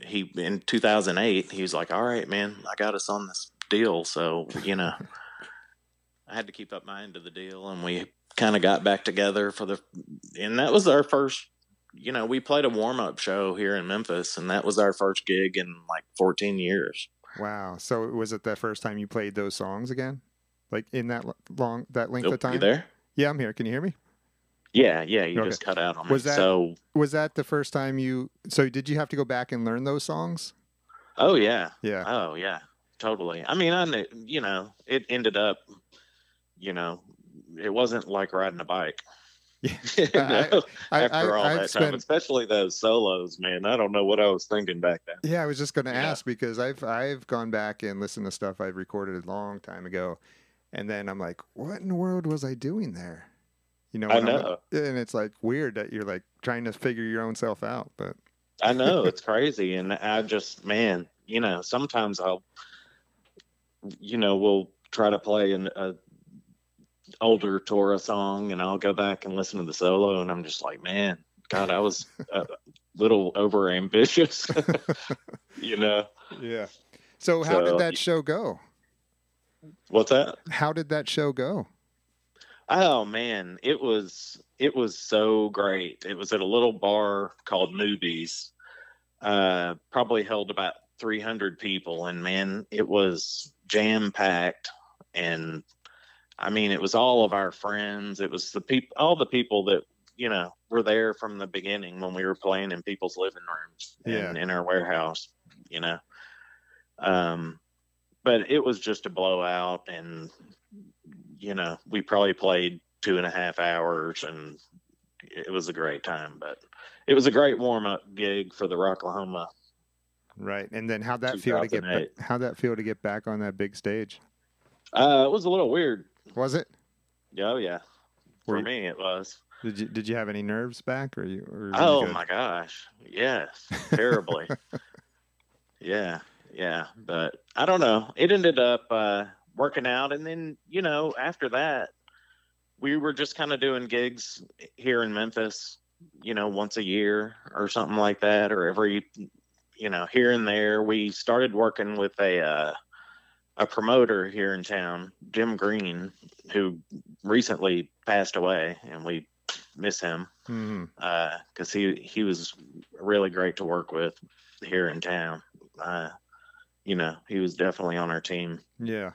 he in 2008 he was like all right man i got us on this deal so you know *laughs* i had to keep up my end of the deal and we kind of got back together for the and that was our first you know we played a warm-up show here in memphis and that was our first gig in like 14 years wow. So was it the first time you played those songs again? Like in that long, that length of time? you there Yeah, I'm here. Can you hear me? Yeah, yeah, you Okay. just cut out on Was it. that- So, Was that the first time you? So did you have to go back and learn those songs? oh yeah, Yeah. oh yeah, totally. I mean, I knew, you know, it ended up, you know, it wasn't like riding a bike. Yeah. *laughs* You know, I, after all I, I've that time, especially those solos, man. I don't know what I was thinking back then. Yeah, I was just going to Yeah. ask because I've I've gone back and listened to stuff I've recorded a long time ago, and then I'm like, what in the world was I doing there? You know, I when I'm- know. and it's like weird that you're like trying to figure your own self out, but I know *laughs* it's crazy, and I just, man, you know, sometimes I'll, you know, we'll try to play an a older Tora song, and I'll go back and listen to the solo, and I'm just like, man, God, I was *laughs* a little over ambitious, *laughs* you know. yeah. So how So- did that show go? What's that? How did that show go? Oh man, it was it was so great. It was at a little bar called Newby's. Uh, probably held about 300 people, and man, it was jam packed. And I mean, it was all of our friends. It was the people, all the people that you know were there from the beginning when we were playing in people's living rooms and Yeah. in our warehouse. You know, um, but it was just a blowout, and you know, we probably played two and a half hours and it was a great time, but it was a great warm up gig for the Rocklahoma. Right, and then how'd that feel to get how'd that feel to get back on that big stage? Uh, it was a little weird. Was it? Oh yeah. For Were you- me it was. Did you did you have any nerves back, or you? Or were you Oh my gosh. Yes. *laughs* Terribly. yeah. Yeah. But I don't know. It ended up uh working out and then, you know, after that we were just kind of doing gigs here in Memphis, you know, once a year or something like that, or every you know, here and there. We started working with a uh a promoter here in town, Jim Green, who recently passed away and we miss him because he he was really great to work with here in town. Uh, you know, he was definitely on our team. Yeah.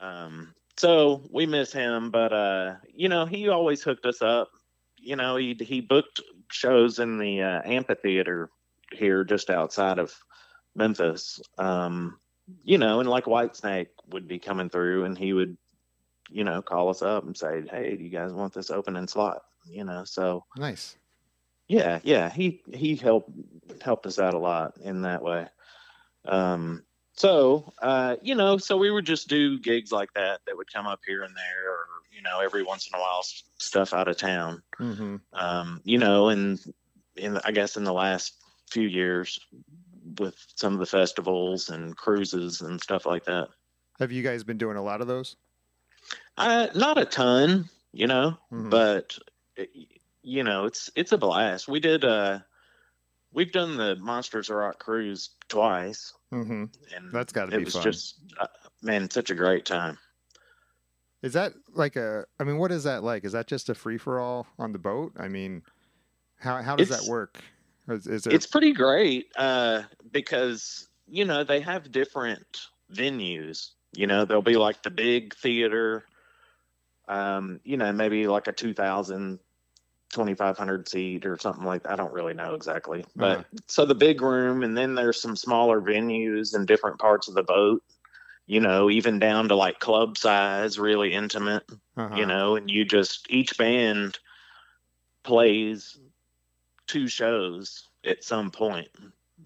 Um, so we miss him, but uh, you know, he always hooked us up. You know, he he booked shows in the uh, amphitheater here just outside of Memphis. Um, you know, and like Whitesnake would be coming through, and he would, you know, call us up and say, "Hey, do you guys want this opening slot?" You know, so Nice. yeah, yeah, he he helped helped us out a lot in that way. Um, so uh, you know, so we would just do gigs like that that would come up here and there, or you know, every once in a while stuff out of town. hmm Um, you know, and in I guess in the last few years with some of the festivals and cruises and stuff like that. Have you guys been doing a lot of those? Uh, not a ton, you know, Mhm. but it- you know, it's it's a blast. We did uh we've done the Monsters of Rock cruise twice hmm and That's got to it be was fun. just uh, man, such a great time. Is that like a? I mean, what is that like? Is that just a free for all on the boat? I mean, how how does It's- that work? Is, is there? It's pretty great uh because you know, they have different venues. You know, there'll be like the big theater um, you know, maybe like a 2000 2500 seat or something like that. I don't really know exactly. But Uh-huh. so the big room and then there's some smaller venues in different parts of the boat. You know, even down to like club size, really intimate, uh-huh. you know, and you just each band plays two shows at some point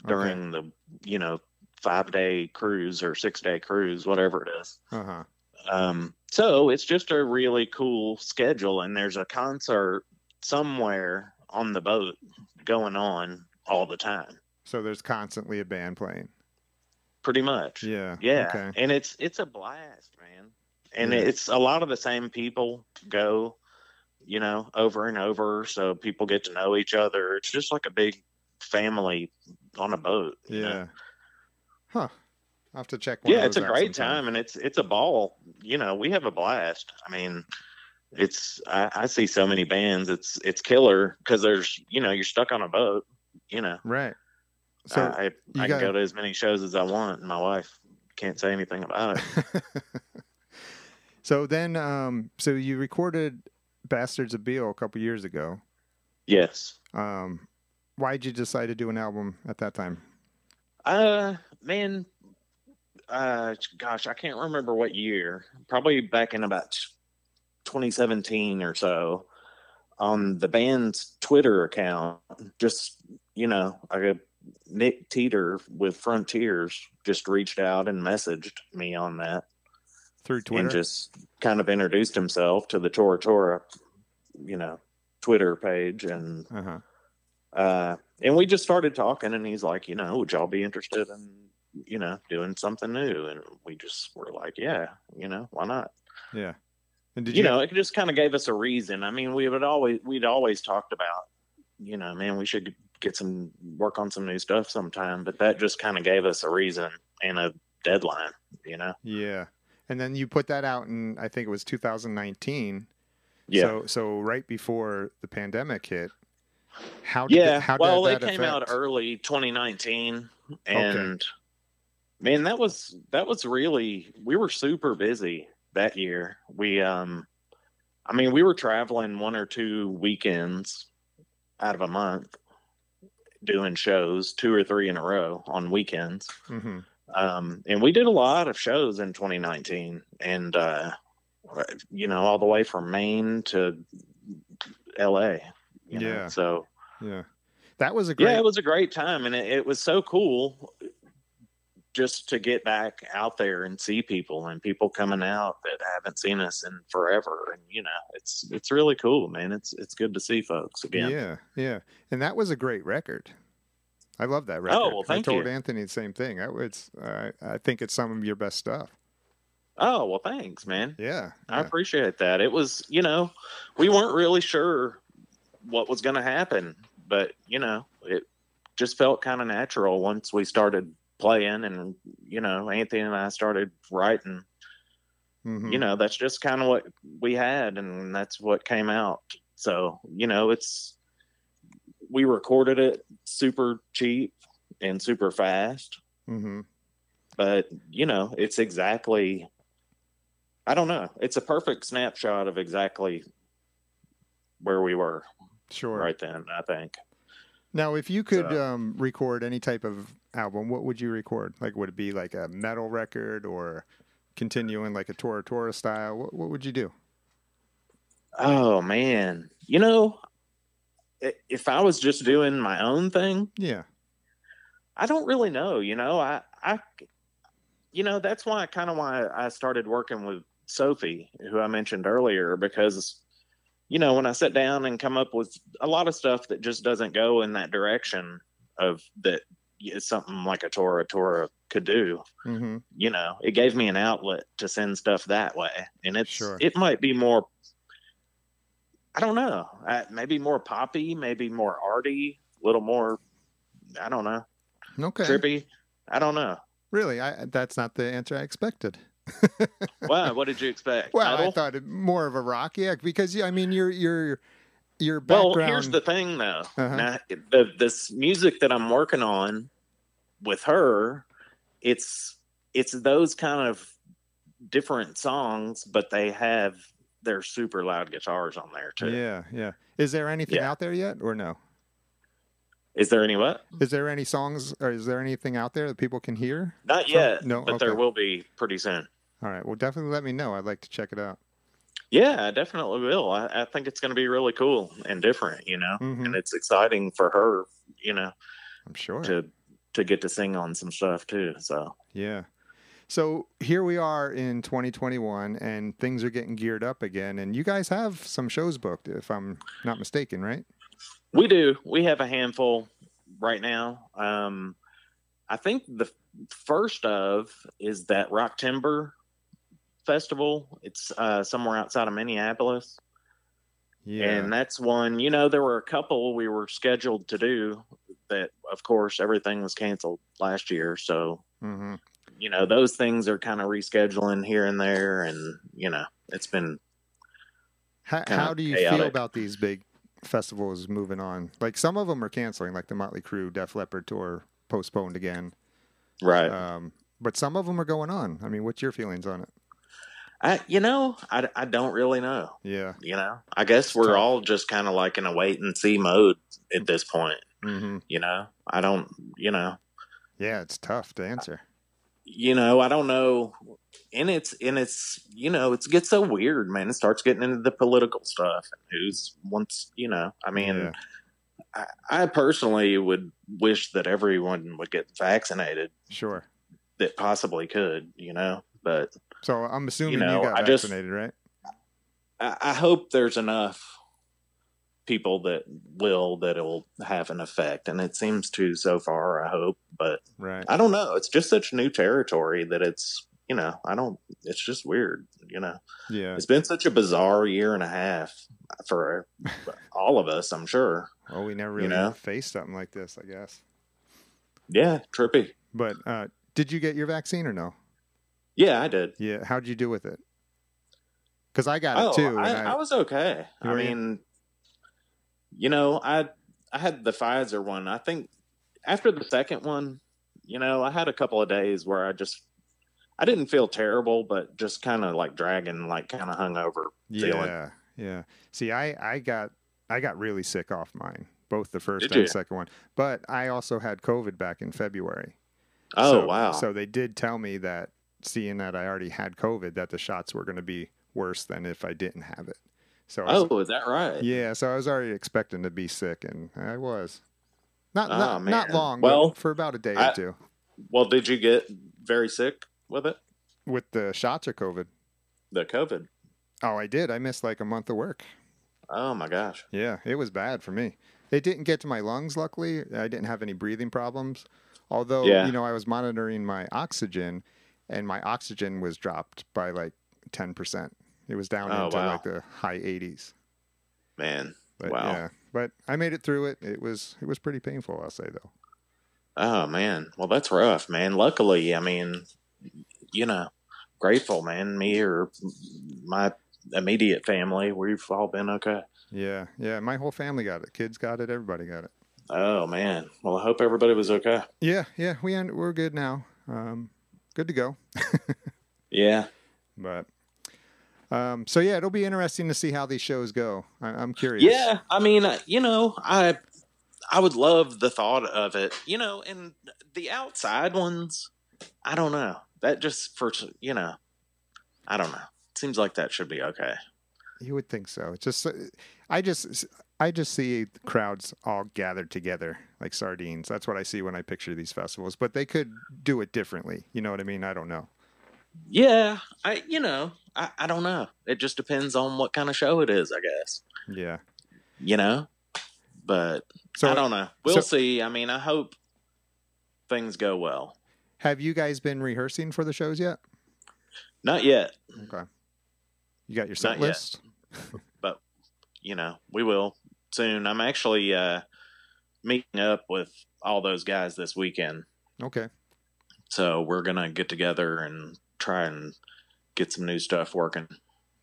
during the, you know, 5-day cruise or 6-day cruise, whatever it is. Uh huh. Um, so it's just a really cool schedule, and there's a concert somewhere on the boat going on all the time, So there's constantly a band playing. pretty much. Yeah. Yeah, Okay. and it's it's a blast, man. And Yeah. it's a lot of the same people go, you know, over and over, so people get to know each other. It's just like a big family on a boat. you know? Yeah. Huh. I'll have to check. One yeah it's a great sometime. time and it's it's a ball you know we have a blast i mean it's i, I see so many bands it's it's killer because there's you know you're stuck on a boat you know Right. So i i, I got- can go to as many shows as i want and my wife can't say anything about it *laughs* so then, um, so you recorded Bastards of Beale a couple years ago. Yes. Um, why'd you decide to do an album at that time? Uh, man, uh, gosh, I can't remember what year. Probably back in about 2017 or so. On the band's Twitter account, just you know, I Nick Teeter with Frontiers just reached out and messaged me on that Through Twitter. and just kind of introduced himself to the Tora Tora, you know, Twitter page and uh-huh. uh, and we just started talking, and he's like, you know, would y'all be interested in, you know, doing something new? And we just were like, yeah, you know, why not? Yeah. And did you, you, know, it just kind of gave us a reason. I mean, we would always we'd always talked about, you know, man, we should get some work on some new stuff sometime. But that just kind of gave us a reason and a deadline. You know, Yeah. And then you put that out in I think it was 2019. yeah, So so right before the pandemic hit. How did yeah. that- how well, it came out early 2019, and man, that was that was really we were super busy that year. We um, I mean, we were traveling one or two weekends out of a month, doing shows, two or three in a row on weekends. Mhm. Um, and we did a lot of shows in 2019, and uh, you know, all the way from Maine to L.A. You know? Yeah. So Yeah. That was a great yeah, it was a great time, and it, it was so cool just to get back out there and see people and people coming out that haven't seen us in forever. And you know, it's it's really cool, man. It's it's good to see folks again. Yeah, yeah, and that was a great record. I love that record. Oh, well, thank I told you. Anthony the same thing. That was, uh, I think it's some of your best stuff. Oh well, thanks, man. Yeah, I yeah. appreciate that. It was, you know, we weren't really sure what was going to happen, but you know, it just felt kind of natural once we started playing, and you know, Anthony and I started writing. Mhm. You know, that's just kind of what we had, and that's what came out. So, you know, it's we recorded it super cheap and super fast, Mhm. but you know, it's exactly. I don't know. It's a perfect snapshot of exactly where we were Sure. right then. I think. Now, if you could So- um, record any type of album, what would you record? Like, would it be like a metal record or continuing like a Tora Tora style? What, what would you do? Oh man, you know, if I was just doing my own thing, Yeah. I don't really know. You know, I, I, you know, that's why kind of why I started working with Sophie, who I mentioned earlier, because, you know, when I sit down and come up with a lot of stuff that just doesn't go in that direction of that is something like a Tora Tora could do. hmm You know, it gave me an outlet to send stuff that way, and it's Sure. it might be more. I don't know. Uh, maybe more poppy, maybe more arty, a little more. I don't know Okay. trippy. I don't know. Really, I that's not the answer I expected. *laughs* Wow, what did you expect? Well, I thought it more of a rock, yeah, because I mean your your your well, here's the thing, though. Uh-huh. Now, the, this music that I'm working on with her, it's it's those kind of different songs, but they have their super loud guitars on there too. Yeah, yeah. Is there anything Yeah. out there yet, or no? Is there any what? Is there any songs, or is there anything out there that people can hear? Not From- yet, no, but there will be pretty soon. All right. Well, definitely let me know. I'd like to check it out. Yeah, I definitely will. I, I think it's going to be really cool and different, you know, Mhm. and it's exciting for her, you know, I'm sure. to to get to sing on some stuff too. So Yeah. So here we are in 2021, and things are getting geared up again. And you guys have some shows booked, if I'm not mistaken, right? we do. We have a handful right now. Um, I think the first of is that Rock Timber Festival. It's uh, somewhere outside of Minneapolis. Yeah. And that's one, you know, there were a couple we were scheduled to do that, of course, everything was canceled last year. So, hmm you know, those things are kind of rescheduling here and there. And, you know, it's been, How, how do you feel about these big festivals moving on? Like some of them are canceling, like the Motley Crue, Def Leppard tour postponed again. right. Um, but some of them are going on. I mean, what's your feelings on it? I, you know, I, I don't really know. Yeah. You know, I guess we're all just kind of like in a wait and see mode at this point. hmm You know, I don't, you know, Yeah, it's tough to answer. You know, I don't know. And it's, and it's, you know, it's gets so weird, man. It starts getting into the political stuff and who's wants, you know, I mean, Yeah. I, I personally would wish that everyone would get vaccinated Sure. that possibly could, you know, but So I'm assuming you, know, got I just- vaccinated, right? I, I hope there's enough people that will that it'll have an effect, and it seems to so far. I hope, but Right. I don't know. It's just such new territory that it's you know I don't. It's just weird. You know, Yeah. it's been such a bizarre year and a half for all of us. I'm sure. Well, we never really know? faced something like this, I guess. Yeah, trippy. But uh, did you get your vaccine or no? Yeah, I did. Yeah. How'd you do with it? Because I got oh, it too. I, and I was okay. I you? mean, you know, I I had the Pfizer one. I think after the second one, you know, I had a couple of days where I just I didn't feel terrible, but just kind of like dragging, like kind of hungover feeling. Yeah, yeah. See, I I got I got really sick off mine, both the first Did and you? second one. But I also had COVID back in February. Oh So- wow! So they did tell me that, seeing that I already had COVID, that the shots were going to be worse than if I didn't have it. So was- oh, is that right? yeah. So I was already expecting to be sick, and I was. Not Oh, not, not long, Well, but for about a day I- or two Well, did you get very sick with it? with the shots of COVID. The COVID. Oh, I did. I missed like a month of work. Oh my gosh. Yeah, it was bad for me. It didn't get to my lungs, luckily. I didn't have any breathing problems. Although, Yeah. you know, I was monitoring my oxygen and my oxygen was dropped by like 10%. It was down Oh, into wow. like the high 80s. Man. But Wow. yeah, but I made it through it. It was it was pretty painful, I'll say though. Oh man, well that's rough, man. Luckily, I mean, you know, grateful, man. Me or my immediate family, we've all been okay. Yeah, yeah, my whole family got it. Kids got it, everybody got it. Oh man, well I hope everybody was okay. Yeah, yeah, we end, we're good now. Um good to go. *laughs* Yeah, But um so yeah, it'll be interesting to see how these shows go. I, I'm curious. yeah. I mean, uh, you know, I I would love the thought of it. You know, and the outside ones, I don't know. That just for you know, I don't know. Seems like that should be okay. You would think so. It's just, uh, I just, I just see crowds all gathered together like sardines. That's what I see when I picture these festivals. But they could do it differently. You know what I mean? I don't know. Yeah, I you know, I, I don't know. It just depends on what kind of show it is, I guess. Yeah. You know, but So I don't know. We'll so- see. I mean, I hope things go well. have you guys been rehearsing for the shows yet? Not yet, Okay. You got your set Not list? *laughs* but you know, we will soon. I'm actually uh meeting up with all those guys this weekend. Okay. So we're going to get together and try and get some new stuff working.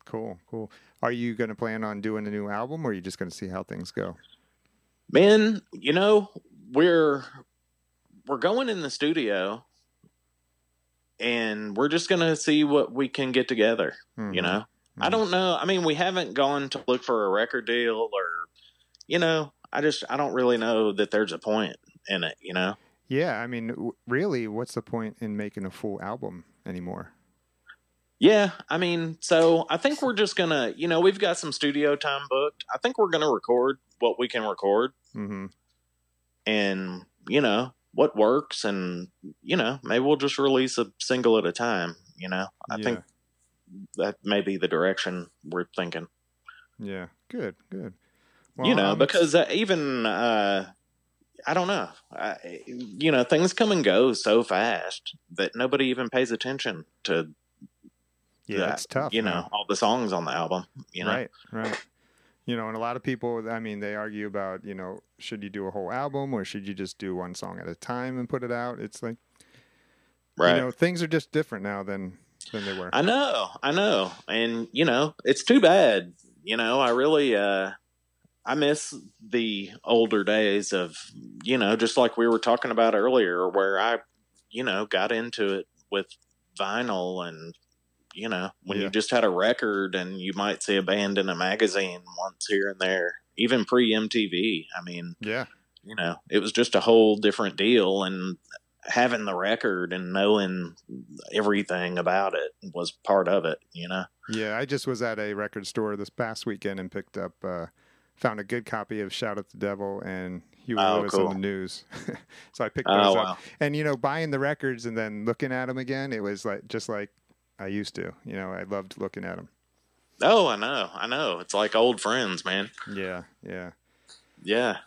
Cool. Cool. Are you going to plan on doing a new album or are you just going to see how things go? Man, you know, we're we're going in the studio and we're just going to see what we can get together, you Mhm. know. I Mhm. don't know. I mean, we haven't gone to look for a record deal or you know, I just I don't really know that there's a point in it, you know. Yeah. I mean, w- really, what's the point in making a full album anymore? Yeah, I mean, so I think we're just going to, you know, we've got some studio time booked. I think we're going to record what we can record hmm and, you know, what works and, you know, maybe we'll just release a single at a time, you know. I yeah. think that may be the direction we're thinking. Yeah. Good. Good. you know, ex- because uh, even uh, I don't know, I, you know, things come and go so fast that nobody even pays attention to, yeah, that, it's tough. you know, all the songs on the album. You know, Right, right. You know, and a lot of people, I mean, they argue about, you know, should you do a whole album or should you just do one song at a time and put it out? It's like, right? you know, things are just different now than than they were. I know, I know, and you know, it's too bad. You know, I really, uh, I miss the older days of, you know, just like we were talking about earlier, where I, you know, got into it with vinyl and, You know, when Yeah. you just had a record and you might see a band in a magazine once here and there, even pre MTV. I mean, Yeah. you know, it was just a whole different deal. And having the record and knowing everything about it was part of it, you know? Yeah, I just was at a record store this past weekend and picked up, uh, found a good copy of Shout at the Devil and Huey Oh, Lewis cool. on the news. *laughs* so I picked Oh, wow. up. And, you know, buying the records and then looking at them again, it was like just like I used to. You know, I loved looking at them. Oh, I know. I know. It's like old friends, man. Yeah, yeah. Yeah.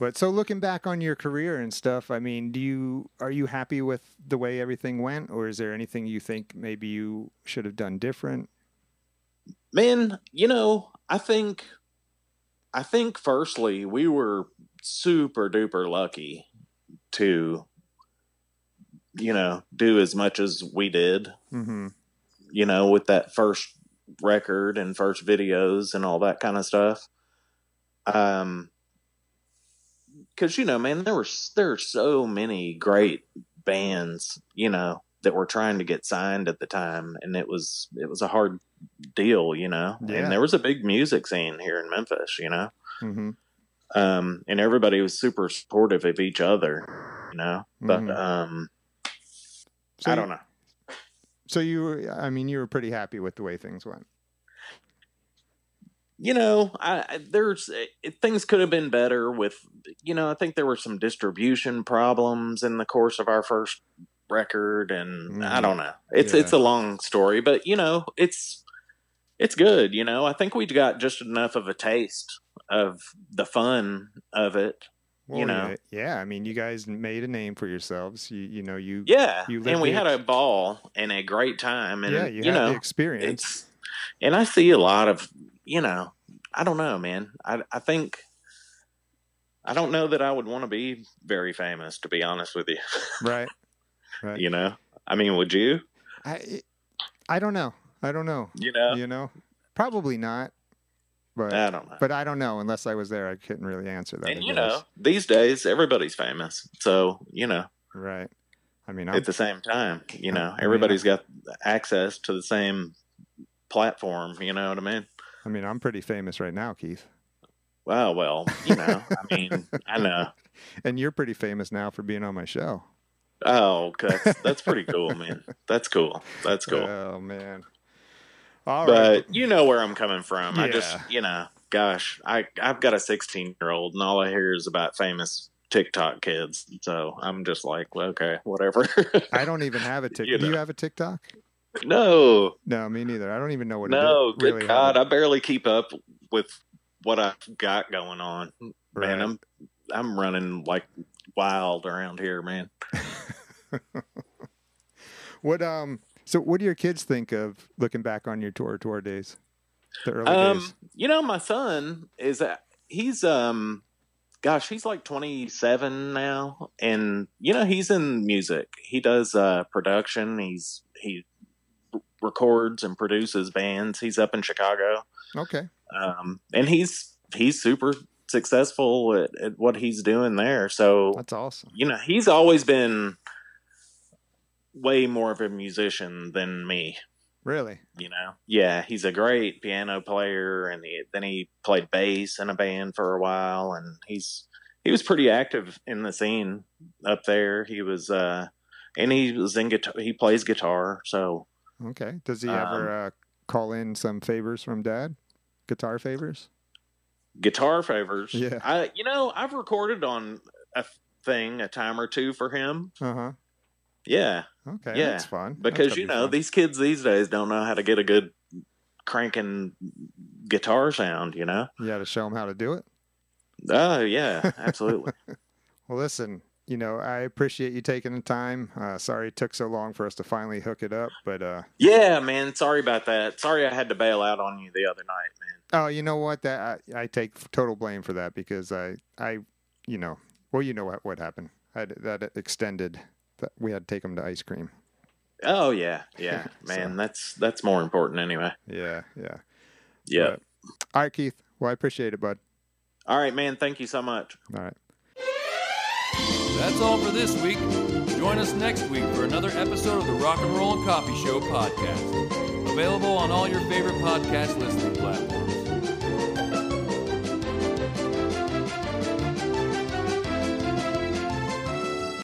But so looking back on your career and stuff, I mean, do you are you happy with the way everything went, or is there anything you think maybe you should have done different? Man, you know, I think I think firstly we were super duper lucky to you know, do as much as we did, Mm-hmm. you know, with that first record and first videos and all that kind of stuff. Um cuz you know, man, there were there are so many great bands, you know, that were trying to get signed at the time and it was it was a hard deal, you know. Yeah. And there was a big music scene here in Memphis, you know. Mm-hmm. Um and everybody was super supportive of each other, you know. But Mhm. um So I don't know. So you, were, I mean, you were pretty happy with the way things went. you know, I, I there's it, things could have been better with, you know, I think there were some distribution problems in the course of our first record, and I Mhm. don't know. It's Yeah. it's a long story, but you know, it's it's good. You know, I think we got just enough of a taste of the fun of it. Well, know. yeah. I mean, you guys made a name for yourselves. You, you know, you, Yeah, You and we had ex- a ball and a great time, and yeah, you, you, know, experience. and I see a lot of you know I don't know man I I think I don't know that I would want to be very famous to be honest with you right. Right. you know I mean would you I, I don't know. I don't know. you know You know, probably not. But I don't know but I don't know unless I was there. I couldn't really answer that. and you know these days everybody's famous so you know right? I mean, I'm, at the same time you know I mean, everybody's got access to the same platform you know what I mean I mean, I'm pretty famous right now, Keith, well well you know I mean I know *laughs* and you're pretty famous now for being on my show. Oh that's that's pretty *laughs* cool man that's cool that's cool Oh man. All right. but you know where I'm coming from. I just, you know, gosh, I I've got a 16 year old, and all I hear is about famous TikTok kids. So I'm just like, well, okay, whatever. *laughs* I don't even have a *laughs* TikTok. You Do you have a TikTok? no, No, me neither. I don't even know what. no, it is. good really God, have I barely keep up with what I've got going on. it. Man, I'm I'm running like wild around here, man. *laughs* What um? So, what do your kids think of looking back on your Tora Tora days? The early Um, days. you know, my son is a, he's um, gosh, he's like 27 now, and you know, he's in music. He does uh production. He's he records and produces bands. He's up in Chicago, Okay. um, and he's he's super successful at, at what he's doing there. So That's awesome. you know, he's always been way more of a musician than me Really. you know yeah he's a great piano player and he, then he played bass in a band for a while and he's he was pretty active in the scene up there he was uh and he was in guitar he plays guitar so Okay. Does he Um, ever uh, call in some favors from dad? Guitar favors? guitar favors Yeah. i you know i've recorded on a thing a time or two for him Uh huh. Yeah Okay. Yeah, That's fun. Because you know fun. these kids these days don't know how to get a good cranking guitar sound you know you got to show them how to do it. oh yeah absolutely *laughs* Well, listen. You know, I appreciate you taking the time. Uh, sorry it took so long for us to finally hook it up, but uh, Yeah, man. Sorry about that. Sorry I had to bail out on you the other night, man. Oh, you know what? That I, I take total blame for that because I, I, you know, well, you know what what happened. I, that extended. That we had to take them to ice cream. Oh yeah, yeah, *laughs* man. So- That's that's more important anyway. Yeah, yeah. Yeah. But- all right, Keith. Well, I appreciate it, bud. All right, man. Thank you so much. All right. That's all for this week. Join us next week for another episode of the Rock and Roll and Coffee Show podcast. Available on all your favorite podcast listening platforms.